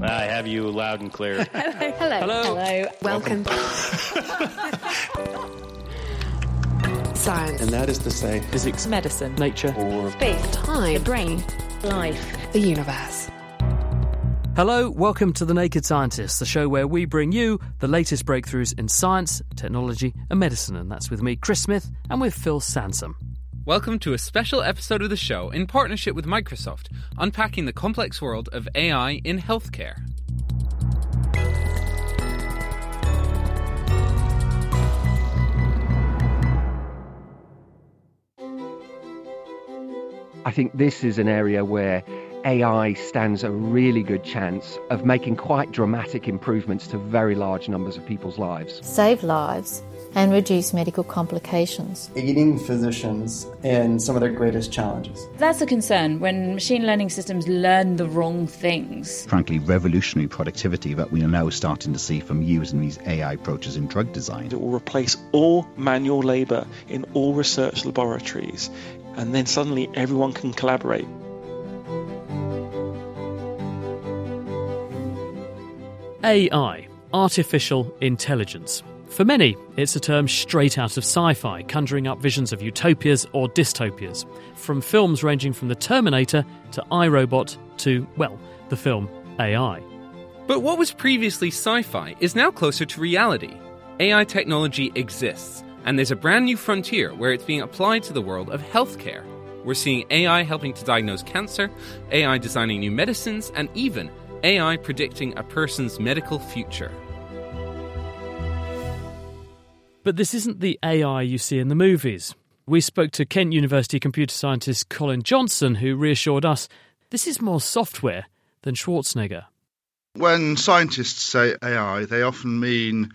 I have you loud and clear. Hello. Hello. Hello. Welcome. Science. And that is to say, Physics, Medicine. nature. or Space. Time. The brain. Life. The universe. Hello, welcome to The Naked Scientists, the show where we bring you the latest breakthroughs in science, technology, and medicine. And that's with me, Chris Smith, and with Phil Sansom. Welcome to a special episode of the show in partnership with Microsoft, unpacking the complex world of AI in healthcare. I think this is an area where AI stands a really good chance of making quite dramatic improvements to very large numbers of people's lives. save lives, and reduce medical complications. aiding physicians in some of their greatest challenges. That's a concern when machine learning systems learn the wrong things. frankly revolutionary productivity that we are now starting to see from using these AI approaches in drug design. it will replace all manual labour in all research laboratories, and then suddenly everyone can collaborate. AI, artificial intelligence. For many, it's a term straight out of sci fi, conjuring up visions of utopias or dystopias, from films ranging from The Terminator to I Robot to, well, the film AI. But what was previously sci fi is now closer to reality. AI technology exists, and there's a brand new frontier where it's being applied to the world of healthcare. We're seeing AI helping to diagnose cancer, AI designing new medicines, and even AI predicting a person's medical future. But this isn't the AI you see in the movies. We spoke to Kent University computer scientist Colin Johnson, who reassured us this is more software than Schwarzenegger. When scientists say AI, they often mean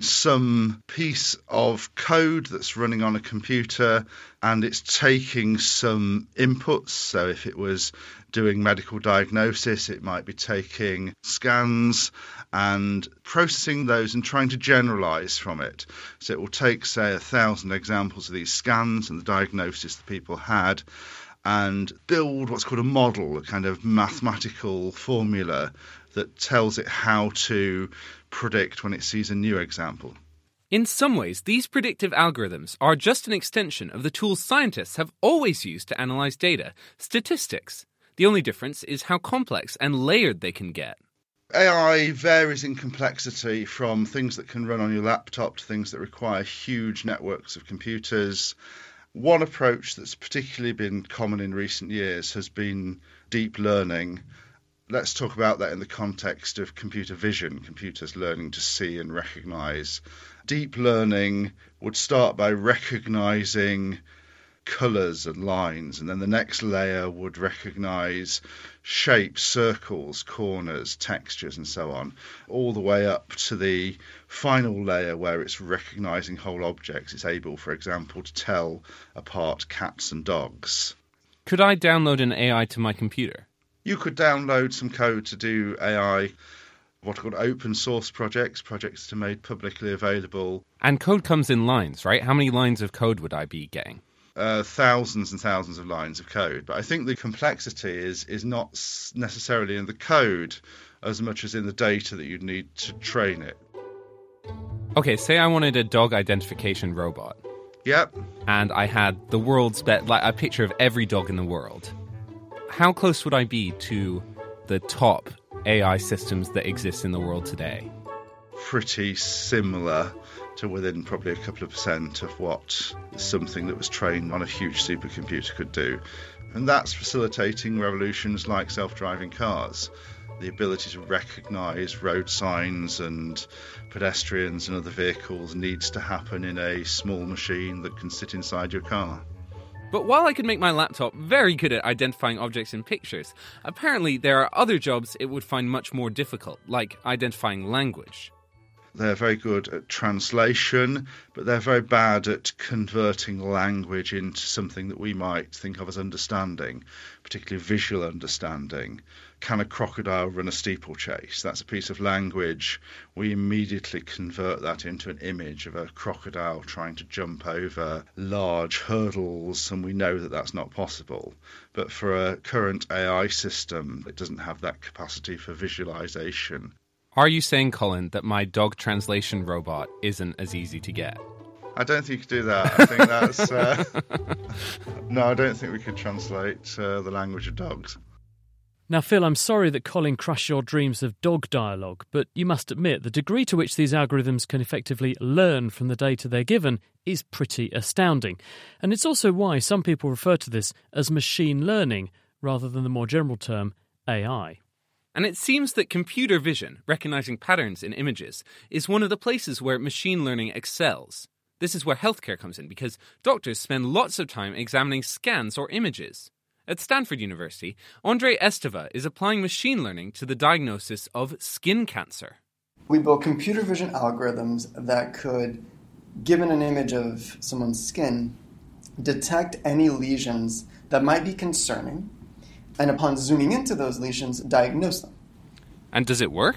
some piece of code that's running on a computer and it's taking some inputs. So, if it was doing medical diagnosis, it might be taking scans and processing those and trying to generalize from it. So, it will take, say, a thousand examples of these scans and the diagnosis that people had and build what's called a model, a kind of mathematical formula that tells it how to predict when it sees a new example. In some ways, these predictive algorithms are just an extension of the tools scientists have always used to analyze data statistics. The only difference is how complex and layered they can get. AI varies in complexity from things that can run on your laptop to things that require huge networks of computers. One approach that's particularly been common in recent years has been deep learning. Let's talk about that in the context of computer vision, computers learning to see and recognize. Deep learning would start by recognizing colors and lines, and then the next layer would recognize shapes, circles, corners, textures, and so on, all the way up to the final layer where it's recognizing whole objects. It's able, for example, to tell apart cats and dogs. Could I download an AI to my computer? You could download some code to do AI, what are called open source projects, projects that are made publicly available. And code comes in lines, right? How many lines of code would I be getting? Uh, thousands and thousands of lines of code. But I think the complexity is is not necessarily in the code as much as in the data that you'd need to train it. Okay, say I wanted a dog identification robot, Yep. and I had the world's best, like a picture of every dog in the world. How close would I be to the top AI systems that exist in the world today? Pretty similar to within probably a couple of percent of what something that was trained on a huge supercomputer could do. And that's facilitating revolutions like self driving cars. The ability to recognize road signs and pedestrians and other vehicles needs to happen in a small machine that can sit inside your car. But while I could make my laptop very good at identifying objects in pictures, apparently there are other jobs it would find much more difficult, like identifying language. They're very good at translation, but they're very bad at converting language into something that we might think of as understanding, particularly visual understanding. Can a crocodile run a steeplechase? That's a piece of language. We immediately convert that into an image of a crocodile trying to jump over large hurdles, and we know that that's not possible. But for a current AI system, it doesn't have that capacity for visualization. Are you saying, Colin, that my dog translation robot isn't as easy to get? I don't think you could do that. I think that's. Uh, no, I don't think we could translate uh, the language of dogs. Now, Phil, I'm sorry that Colin crushed your dreams of dog dialogue, but you must admit the degree to which these algorithms can effectively learn from the data they're given is pretty astounding. And it's also why some people refer to this as machine learning rather than the more general term AI. And it seems that computer vision, recognizing patterns in images, is one of the places where machine learning excels. This is where healthcare comes in because doctors spend lots of time examining scans or images. At Stanford University, Andre Esteva is applying machine learning to the diagnosis of skin cancer. We built computer vision algorithms that could, given an image of someone's skin, detect any lesions that might be concerning and upon zooming into those lesions, diagnose them. And does it work?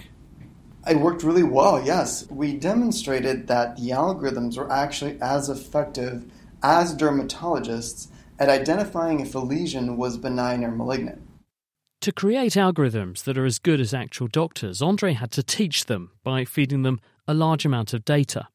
It worked really well, yes. We demonstrated that the algorithms were actually as effective as dermatologists at identifying if a lesion was benign or malignant. To create algorithms that are as good as actual doctors, Andre had to teach them by feeding them a large amount of data.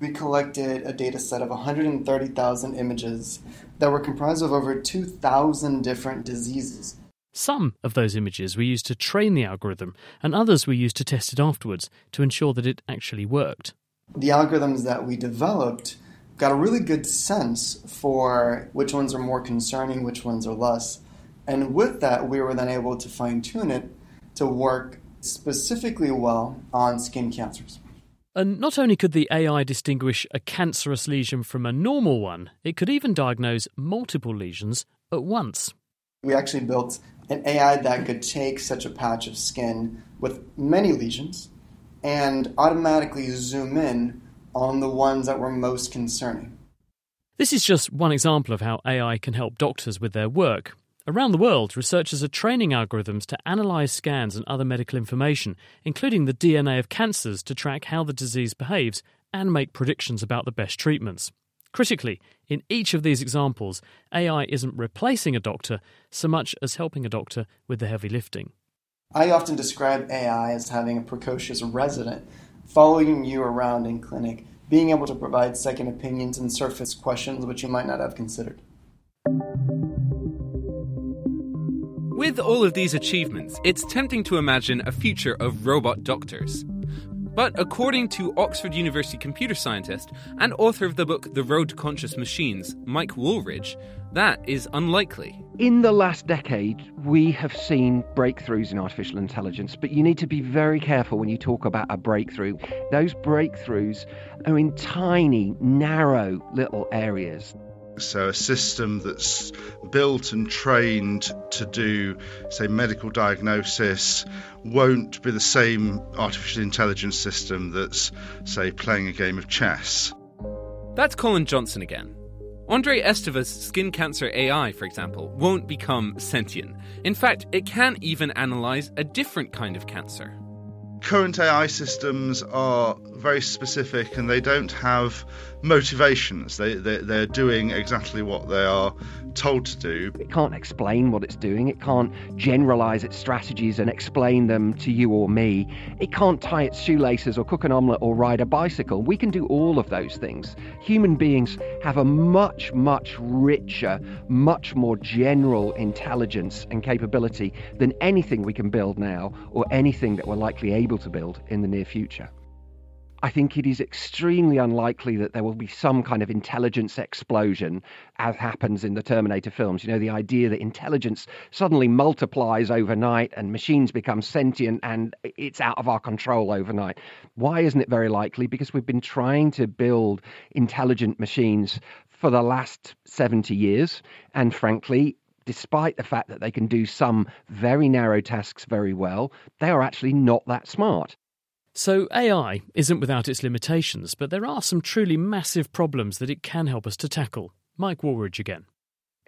We collected a data set of 130,000 images that were comprised of over 2,000 different diseases. Some of those images were used to train the algorithm, and others were used to test it afterwards to ensure that it actually worked. The algorithms that we developed got a really good sense for which ones are more concerning, which ones are less. And with that, we were then able to fine tune it to work specifically well on skin cancers. And not only could the AI distinguish a cancerous lesion from a normal one, it could even diagnose multiple lesions at once. We actually built an AI that could take such a patch of skin with many lesions and automatically zoom in on the ones that were most concerning. This is just one example of how AI can help doctors with their work. Around the world, researchers are training algorithms to analyse scans and other medical information, including the DNA of cancers, to track how the disease behaves and make predictions about the best treatments. Critically, in each of these examples, AI isn't replacing a doctor so much as helping a doctor with the heavy lifting. I often describe AI as having a precocious resident following you around in clinic, being able to provide second opinions and surface questions which you might not have considered. With all of these achievements, it's tempting to imagine a future of robot doctors. But according to Oxford University computer scientist and author of the book The Road to Conscious Machines, Mike Wooldridge, that is unlikely. In the last decade, we have seen breakthroughs in artificial intelligence, but you need to be very careful when you talk about a breakthrough. Those breakthroughs are in tiny, narrow little areas. So, a system that's built and trained to do, say, medical diagnosis won't be the same artificial intelligence system that's, say, playing a game of chess. That's Colin Johnson again. Andre Esteva's skin cancer AI, for example, won't become sentient. In fact, it can even analyze a different kind of cancer. Current AI systems are very specific and they don't have motivations. They, they, they're doing exactly what they are told to do. It can't explain what it's doing. It can't generalize its strategies and explain them to you or me. It can't tie its shoelaces or cook an omelette or ride a bicycle. We can do all of those things. Human beings have a much, much richer, much more general intelligence and capability than anything we can build now or anything that we're likely able to build in the near future. I think it is extremely unlikely that there will be some kind of intelligence explosion, as happens in the Terminator films. You know, the idea that intelligence suddenly multiplies overnight and machines become sentient and it's out of our control overnight. Why isn't it very likely? Because we've been trying to build intelligent machines for the last 70 years, and frankly, despite the fact that they can do some very narrow tasks very well, they are actually not that smart. So, AI isn't without its limitations, but there are some truly massive problems that it can help us to tackle. Mike Wooldridge again.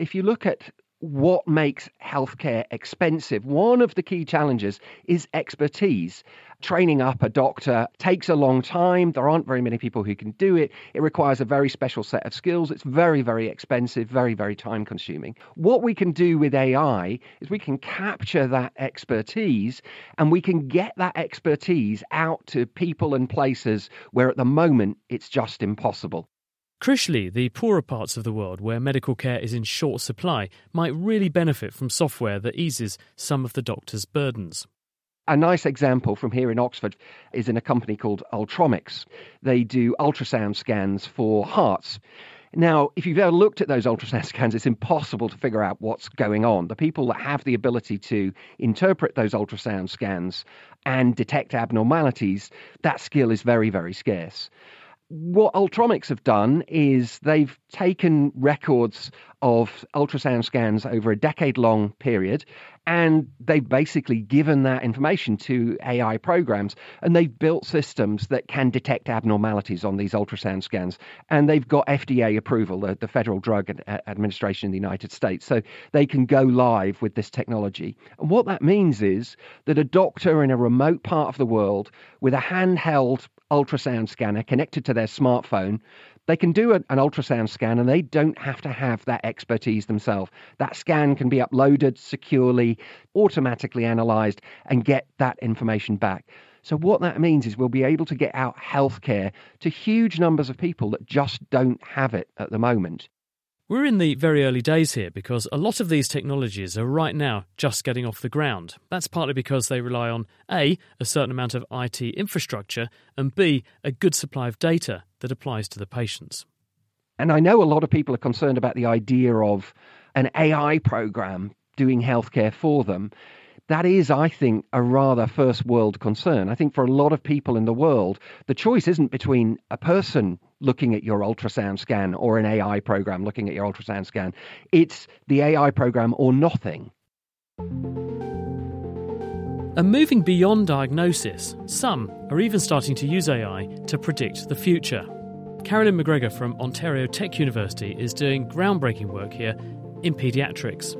If you look at what makes healthcare expensive, one of the key challenges is expertise. Training up a doctor takes a long time. There aren't very many people who can do it. It requires a very special set of skills. It's very, very expensive, very, very time consuming. What we can do with AI is we can capture that expertise and we can get that expertise out to people and places where at the moment it's just impossible. Crucially, the poorer parts of the world where medical care is in short supply might really benefit from software that eases some of the doctor's burdens. A nice example from here in Oxford is in a company called Ultromics. They do ultrasound scans for hearts. Now, if you've ever looked at those ultrasound scans, it's impossible to figure out what's going on. The people that have the ability to interpret those ultrasound scans and detect abnormalities, that skill is very, very scarce what Ultromics have done is they've taken records of ultrasound scans over a decade long period and they've basically given that information to AI programs and they've built systems that can detect abnormalities on these ultrasound scans and they've got FDA approval the, the Federal Drug Administration in the United States so they can go live with this technology and what that means is that a doctor in a remote part of the world with a handheld ultrasound scanner connected to their smartphone. They can do an ultrasound scan and they don't have to have that expertise themselves. That scan can be uploaded securely, automatically analyzed, and get that information back. So, what that means is we'll be able to get out healthcare to huge numbers of people that just don't have it at the moment. We're in the very early days here because a lot of these technologies are right now just getting off the ground. That's partly because they rely on A, a certain amount of IT infrastructure, and B, a good supply of data that applies to the patients. And I know a lot of people are concerned about the idea of an AI program doing healthcare for them that is, I think, a rather first world concern. I think for a lot of people in the world, the choice isn't between a person looking at your ultrasound scan or an AI program looking at your ultrasound scan. It's the AI program or nothing. And moving beyond diagnosis, some are even starting to use AI to predict the future. Carolyn McGregor from Ontario Tech University is doing groundbreaking work here in paediatrics.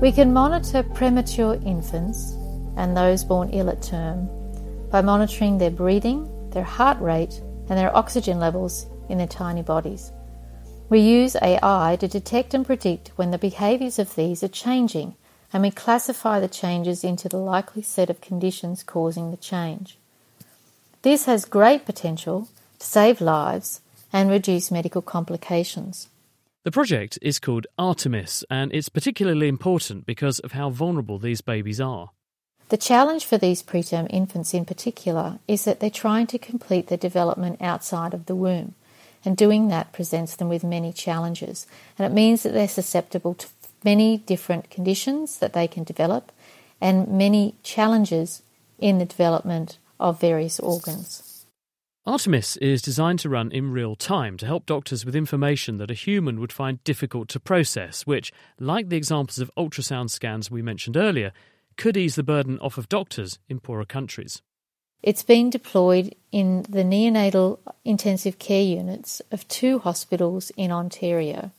We can monitor premature infants and those born ill at term by monitoring their breathing, their heart rate, and their oxygen levels in their tiny bodies. We use AI to detect and predict when the behaviours of these are changing, and we classify the changes into the likely set of conditions causing the change. This has great potential to save lives and reduce medical complications. The project is called Artemis, and it's particularly important because of how vulnerable these babies are. The challenge for these preterm infants in particular is that they're trying to complete their development outside of the womb, and doing that presents them with many challenges. And it means that they're susceptible to many different conditions that they can develop and many challenges in the development of various organs. Artemis is designed to run in real time to help doctors with information that a human would find difficult to process, which, like the examples of ultrasound scans we mentioned earlier, could ease the burden off of doctors in poorer countries. It's been deployed in the neonatal intensive care units of two hospitals in Ontario.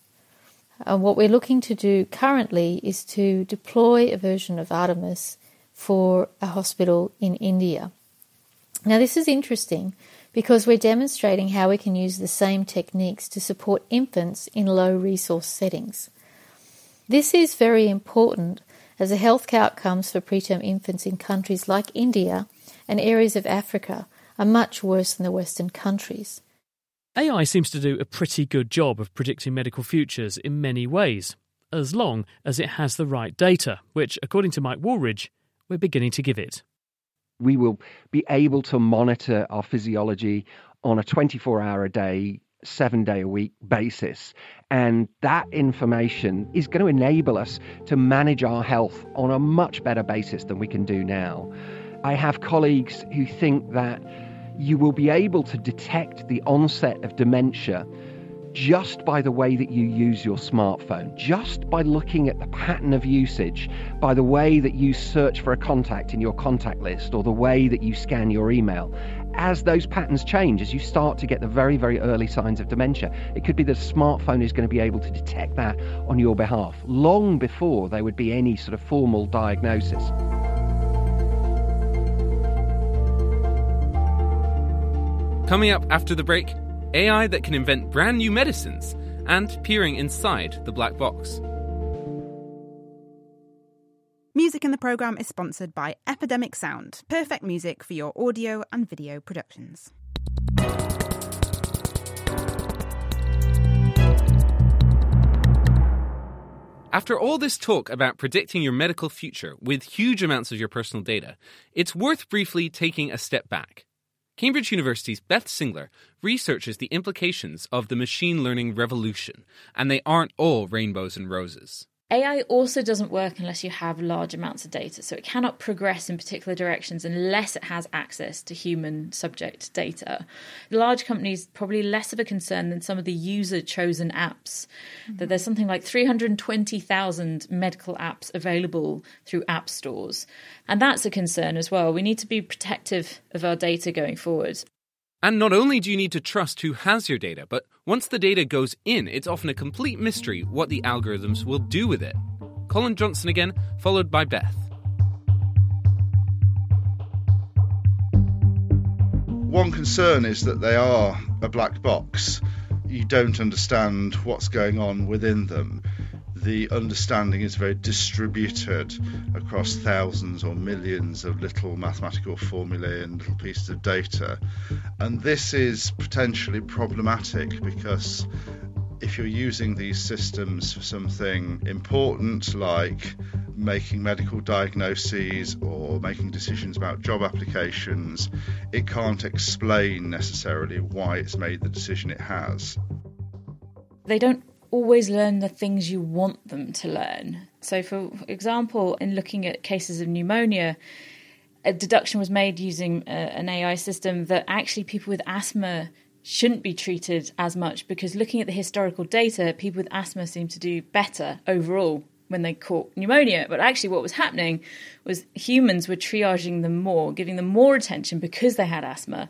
And what we're looking to do currently is to deploy a version of Artemis for a hospital in India. Now, this is interesting because we're demonstrating how we can use the same techniques to support infants in low resource settings. This is very important as the health outcomes for preterm infants in countries like India and areas of Africa are much worse than the Western countries. AI seems to do a pretty good job of predicting medical futures in many ways, as long as it has the right data, which, according to Mike Wooldridge, we're beginning to give it we will be able to monitor our physiology on a 24 hour a day, seven day a week basis. And that information is going to enable us to manage our health on a much better basis than we can do now. I have colleagues who think that you will be able to detect the onset of dementia just by the way that you use your smartphone, just by looking at the pattern of usage, by the way that you search for a contact in your contact list or the way that you scan your email. As those patterns change, as you start to get the very, very early signs of dementia, it could be that a smartphone is going to be able to detect that on your behalf long before there would be any sort of formal diagnosis. Coming up after the break, AI that can invent brand new medicines and peering inside the black box. Music in the programme is sponsored by Epidemic Sound, perfect music for your audio and video productions. After all this talk about predicting your medical future with huge amounts of your personal data, it's worth briefly taking a step back. Cambridge University's Beth Singler researches the implications of the machine learning revolution, and they aren't all rainbows and roses. AI also doesn't work unless you have large amounts of data, so it cannot progress in particular directions unless it has access to human subject data. Large companies probably less of a concern than some of the user chosen apps. Mm-hmm. That there's something like 320,000 medical apps available through app stores, and that's a concern as well. We need to be protective of our data going forward. And not only do you need to trust who has your data, but once the data goes in, it's often a complete mystery what the algorithms will do with it. Colin Johnson again, followed by Beth. One concern is that they are a black box. You don't understand what's going on within them the understanding is very distributed across thousands or millions of little mathematical formulae and little pieces of data. And this is potentially problematic because if you're using these systems for something important like making medical diagnoses or making decisions about job applications, it can't explain necessarily why it's made the decision it has. They don't always learn the things you want them to learn. So, for example, in looking at cases of pneumonia, a deduction was made using a, uh, an AI system that actually people with asthma shouldn't be treated as much because looking at the historical data, people with asthma seem to do better overall when they caught pneumonia. But actually, what was happening was humans were triaging them more, giving them more attention because they had asthma.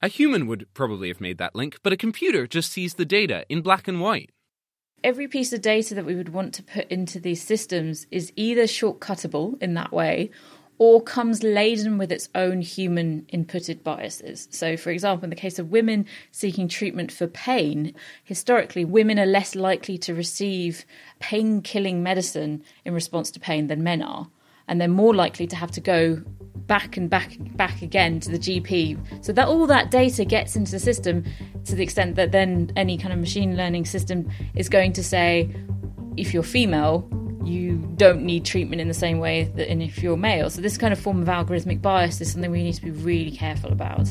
A human would probably have made that link, but a computer just sees the data in black and white every piece of data that we would want to put into these systems is either shortcuttable in that way or comes laden with its own human inputted biases. So, for example, in the case of women seeking treatment for pain, historically, women are less likely to receive pain killing medicine in response to pain than men are and they're more likely to have to go back and back back again to the GP. So that all that data gets into the system to the extent that then any kind of machine learning system is going to say if you're female, you don't need treatment in the same way that and if you're male. So this kind of form of algorithmic bias is something we need to be really careful about.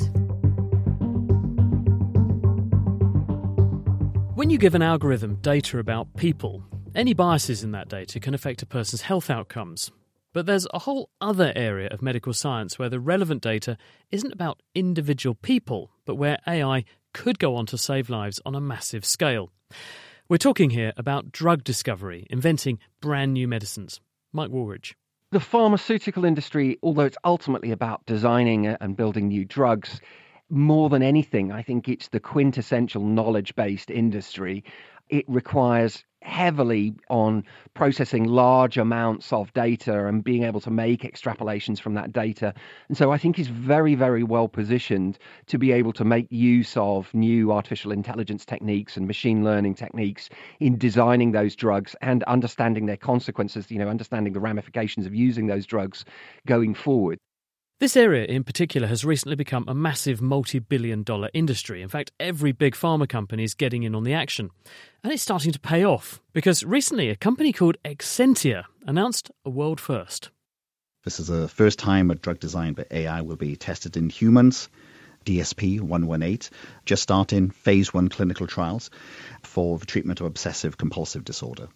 When you give an algorithm data about people, any biases in that data can affect a person's health outcomes. But there's a whole other area of medical science where the relevant data isn't about individual people, but where AI could go on to save lives on a massive scale. We're talking here about drug discovery, inventing brand new medicines. Mike Wooldridge. The pharmaceutical industry, although it's ultimately about designing and building new drugs, more than anything, I think it's the quintessential knowledge based industry. It requires heavily on processing large amounts of data and being able to make extrapolations from that data. And so I think he's very, very well positioned to be able to make use of new artificial intelligence techniques and machine learning techniques in designing those drugs and understanding their consequences, you know, understanding the ramifications of using those drugs going forward. This area in particular has recently become a massive multi billion dollar industry. In fact, every big pharma company is getting in on the action. And it's starting to pay off because recently a company called Exscientia announced a world first. This is the first time a drug designed by AI will be tested in humans. DSP 118 just starting phase one clinical trials for the treatment of obsessive compulsive disorder.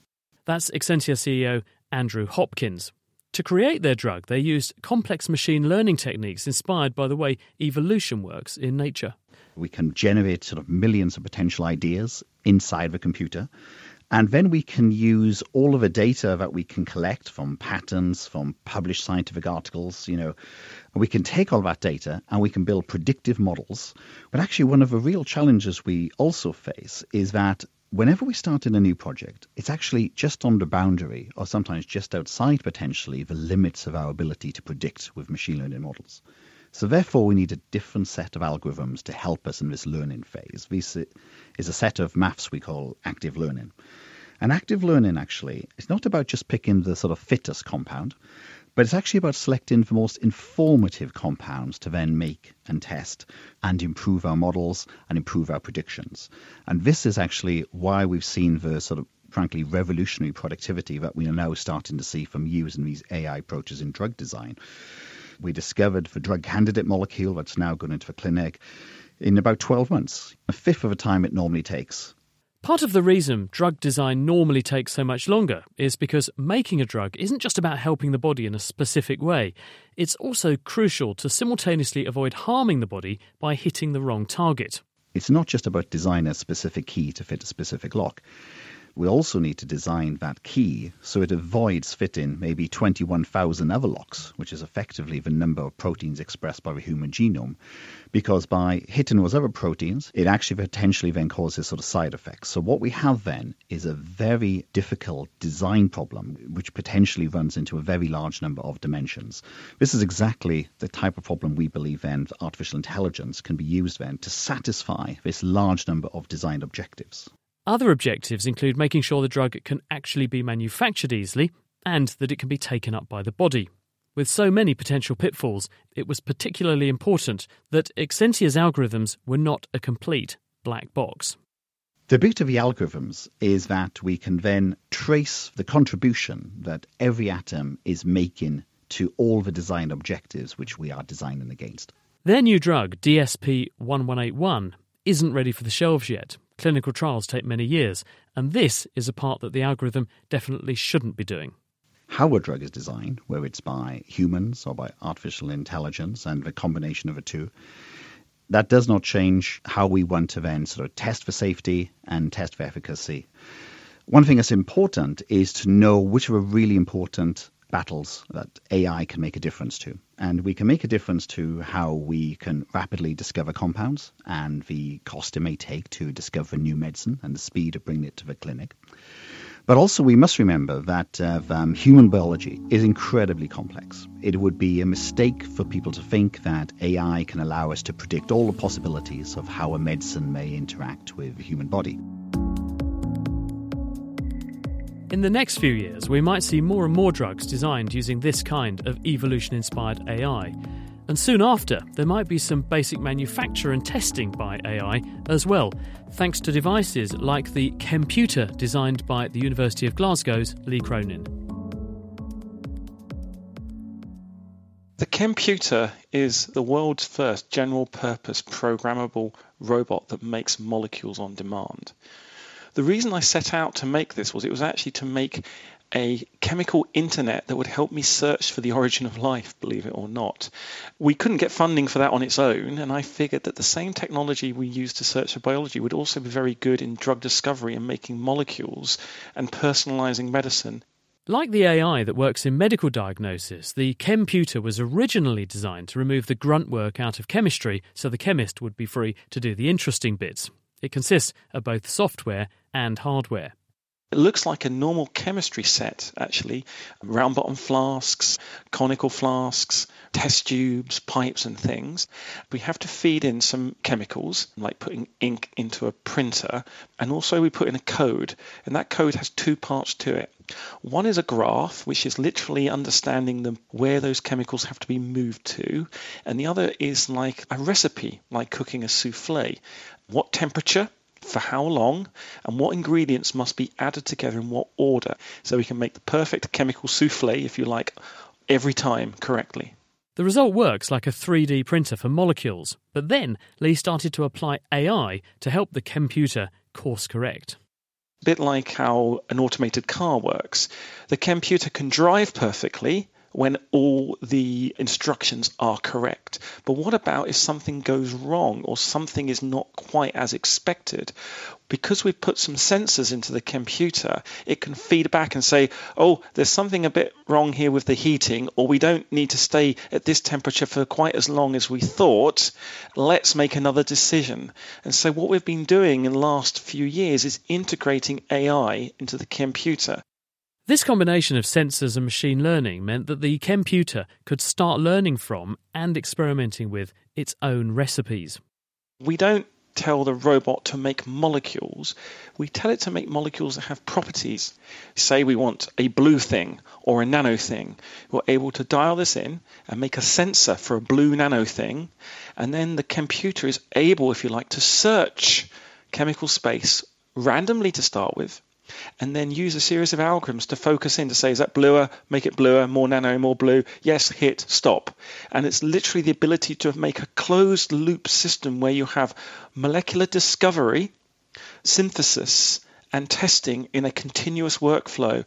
That's Exscientia CEO Andrew Hopkins. To create their drug, they used complex machine learning techniques inspired by the way evolution works in nature. We can generate sort of millions of potential ideas inside of a computer. And then we can use all of the data that we can collect from patents, from published scientific articles, you know, we can take all that data and we can build predictive models. But actually, one of the real challenges we also face is that whenever we start in a new project, it's actually just on the boundary or sometimes just outside potentially the limits of our ability to predict with machine learning models. So therefore, we need a different set of algorithms to help us in this learning phase. This is a set of maths we call active learning. And active learning actually is not about just picking the sort of fittest compound, but it's actually about selecting the most informative compounds to then make and test and improve our models and improve our predictions. And this is actually why we've seen the sort of frankly revolutionary productivity that we are now starting to see from using these AI approaches in drug design we discovered the drug candidate molecule that's now going into the clinic in about 12 months, a fifth of the time it normally takes. Part of the reason drug design normally takes so much longer is because making a drug isn't just about helping the body in a specific way. It's also crucial to simultaneously avoid harming the body by hitting the wrong target. It's not just about designing a specific key to fit a specific lock we also need to design that key so it avoids fitting maybe 21,000 other locks, which is effectively the number of proteins expressed by the human genome. Because by hitting those other proteins, it actually potentially then causes sort of side effects. So what we have then is a very difficult design problem, which potentially runs into a very large number of dimensions. This is exactly the type of problem we believe then artificial intelligence can be used then to satisfy this large number of design objectives. Other objectives include making sure the drug can actually be manufactured easily and that it can be taken up by the body. With so many potential pitfalls, it was particularly important that Exscientia's algorithms were not a complete black box. The beauty of the algorithms is that we can then trace the contribution that every atom is making to all the design objectives which we are designing against. Their new drug, DSP 1181, isn't ready for the shelves yet, Clinical trials take many years, and this is a part that the algorithm definitely shouldn't be doing. How a drug is designed, whether it's by humans or by artificial intelligence and the combination of the two, that does not change how we want to then sort of test for safety and test for efficacy. One thing that's important is to know which are really important battles that AI can make a difference to. And we can make a difference to how we can rapidly discover compounds and the cost it may take to discover new medicine and the speed of bringing it to the clinic. But also, we must remember that uh, um, human biology is incredibly complex. It would be a mistake for people to think that AI can allow us to predict all the possibilities of how a medicine may interact with the human body. In the next few years, we might see more and more drugs designed using this kind of evolution inspired AI. And soon after, there might be some basic manufacture and testing by AI as well, thanks to devices like the Chemputer designed by the University of Glasgow's Lee Cronin. The Chemputer is the world's first general purpose programmable robot that makes molecules on demand. The reason I set out to make this was it was actually to make a chemical internet that would help me search for the origin of life, believe it or not. We couldn't get funding for that on its own, and I figured that the same technology we use to search for biology would also be very good in drug discovery and making molecules and personalizing medicine. Like the AI that works in medical diagnosis, the Chemputer was originally designed to remove the grunt work out of chemistry so the chemist would be free to do the interesting bits. It consists of both software and hardware. It looks like a normal chemistry set, actually. Round bottom flasks, conical flasks, test tubes, pipes, and things. We have to feed in some chemicals, like putting ink into a printer, and also we put in a code, and that code has two parts to it. One is a graph, which is literally understanding the, where those chemicals have to be moved to, and the other is like a recipe, like cooking a souffle. What temperature? For how long, and what ingredients must be added together in what order so we can make the perfect chemical souffle, if you like, every time correctly. The result works like a 3D printer for molecules, but then Lee started to apply AI to help the Chemputer course correct. A bit like how an automated car works. The computer can drive perfectly, when all the instructions are correct. But what about if something goes wrong or something is not quite as expected? Because we've put some sensors into the Chemputer, it can feed back and say, oh, there's something a bit wrong here with the heating, or we don't need to stay at this temperature for quite as long as we thought. Let's make another decision. And so, what we've been doing in the last few years is integrating AI into the Chemputer. This combination of sensors and machine learning meant that the Chemputer could start learning from and experimenting with its own recipes. We don't tell the robot to make molecules, we tell it to make molecules that have properties. Say we want a blue thing or a nano thing. We're able to dial this in and make a sensor for a blue nano thing, and then the Chemputer is able, if you like, to search chemical space randomly to start with and then use a series of algorithms to focus in to say, is that bluer? Make it bluer, more nano, more blue. Yes, hit, stop. And it's literally the ability to make a closed loop system where you have molecular discovery, synthesis, and testing in a continuous workflow.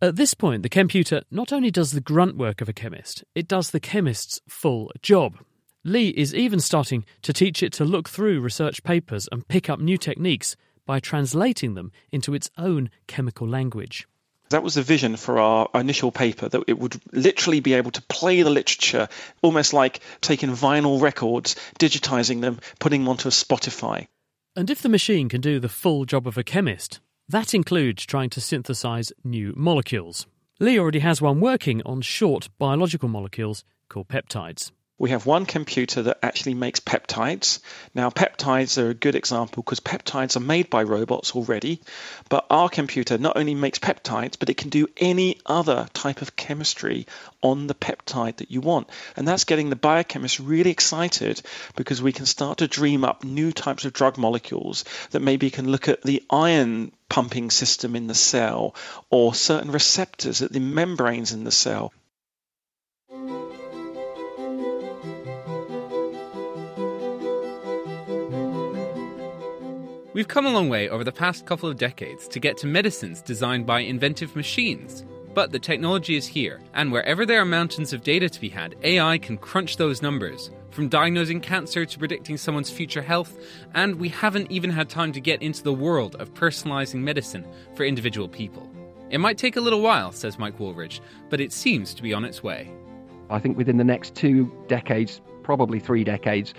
At this point, the Chemputer not only does the grunt work of a chemist, it does the chemist's full job. Lee is even starting to teach it to look through research papers and pick up new techniques by translating them into its own chemical language. That was the vision for our initial paper that it would literally be able to play the literature almost like taking vinyl records, digitizing them, putting them onto a Spotify. And if the machine can do the full job of a chemist, that includes trying to synthesize new molecules. Lee already has one working on short biological molecules called peptides we have one Chemputer that actually makes peptides. Now, peptides are a good example because peptides are made by robots already, but our Chemputer not only makes peptides, but it can do any other type of chemistry on the peptide that you want. And that's getting the biochemists really excited because we can start to dream up new types of drug molecules that maybe can look at the iron pumping system in the cell or certain receptors at the membranes in the cell. We've come a long way over the past couple of decades to get to medicines designed by inventive machines. But the technology is here, and wherever there are mountains of data to be had, AI can crunch those numbers. From diagnosing cancer to predicting someone's future health, and we haven't even had time to get into the world of personalizing medicine for individual people. It might take a little while, says Mike Wooldridge, but it seems to be on its way. I think within the next two decades, probably three decades,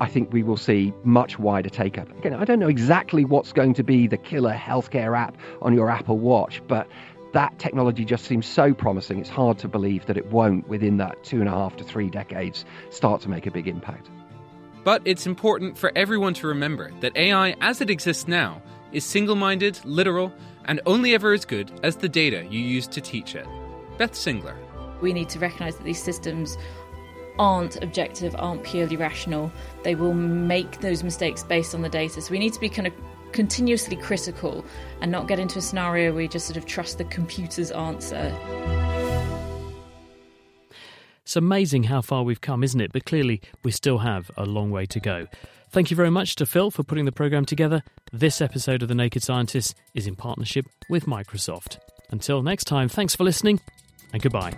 I think we will see much wider take up. Again, I don't know exactly what's going to be the killer healthcare app on your Apple Watch, but that technology just seems so promising. It's hard to believe that it won't, within that two and a half to three decades, start to make a big impact. But it's important for everyone to remember that AI, as it exists now, is single minded, literal, and only ever as good as the data you use to teach it. Beth Singler. We need to recognise that these systems aren't objective, aren't purely rational. They will make those mistakes based on the data. So we need to be kind of continuously critical and not get into a scenario where we just sort of trust the computer's answer. It's amazing how far we've come, isn't it? But clearly, we still have a long way to go. Thank you very much to Phil for putting the programme together. This episode of The Naked Scientist is in partnership with Microsoft. Until next time, thanks for listening and goodbye.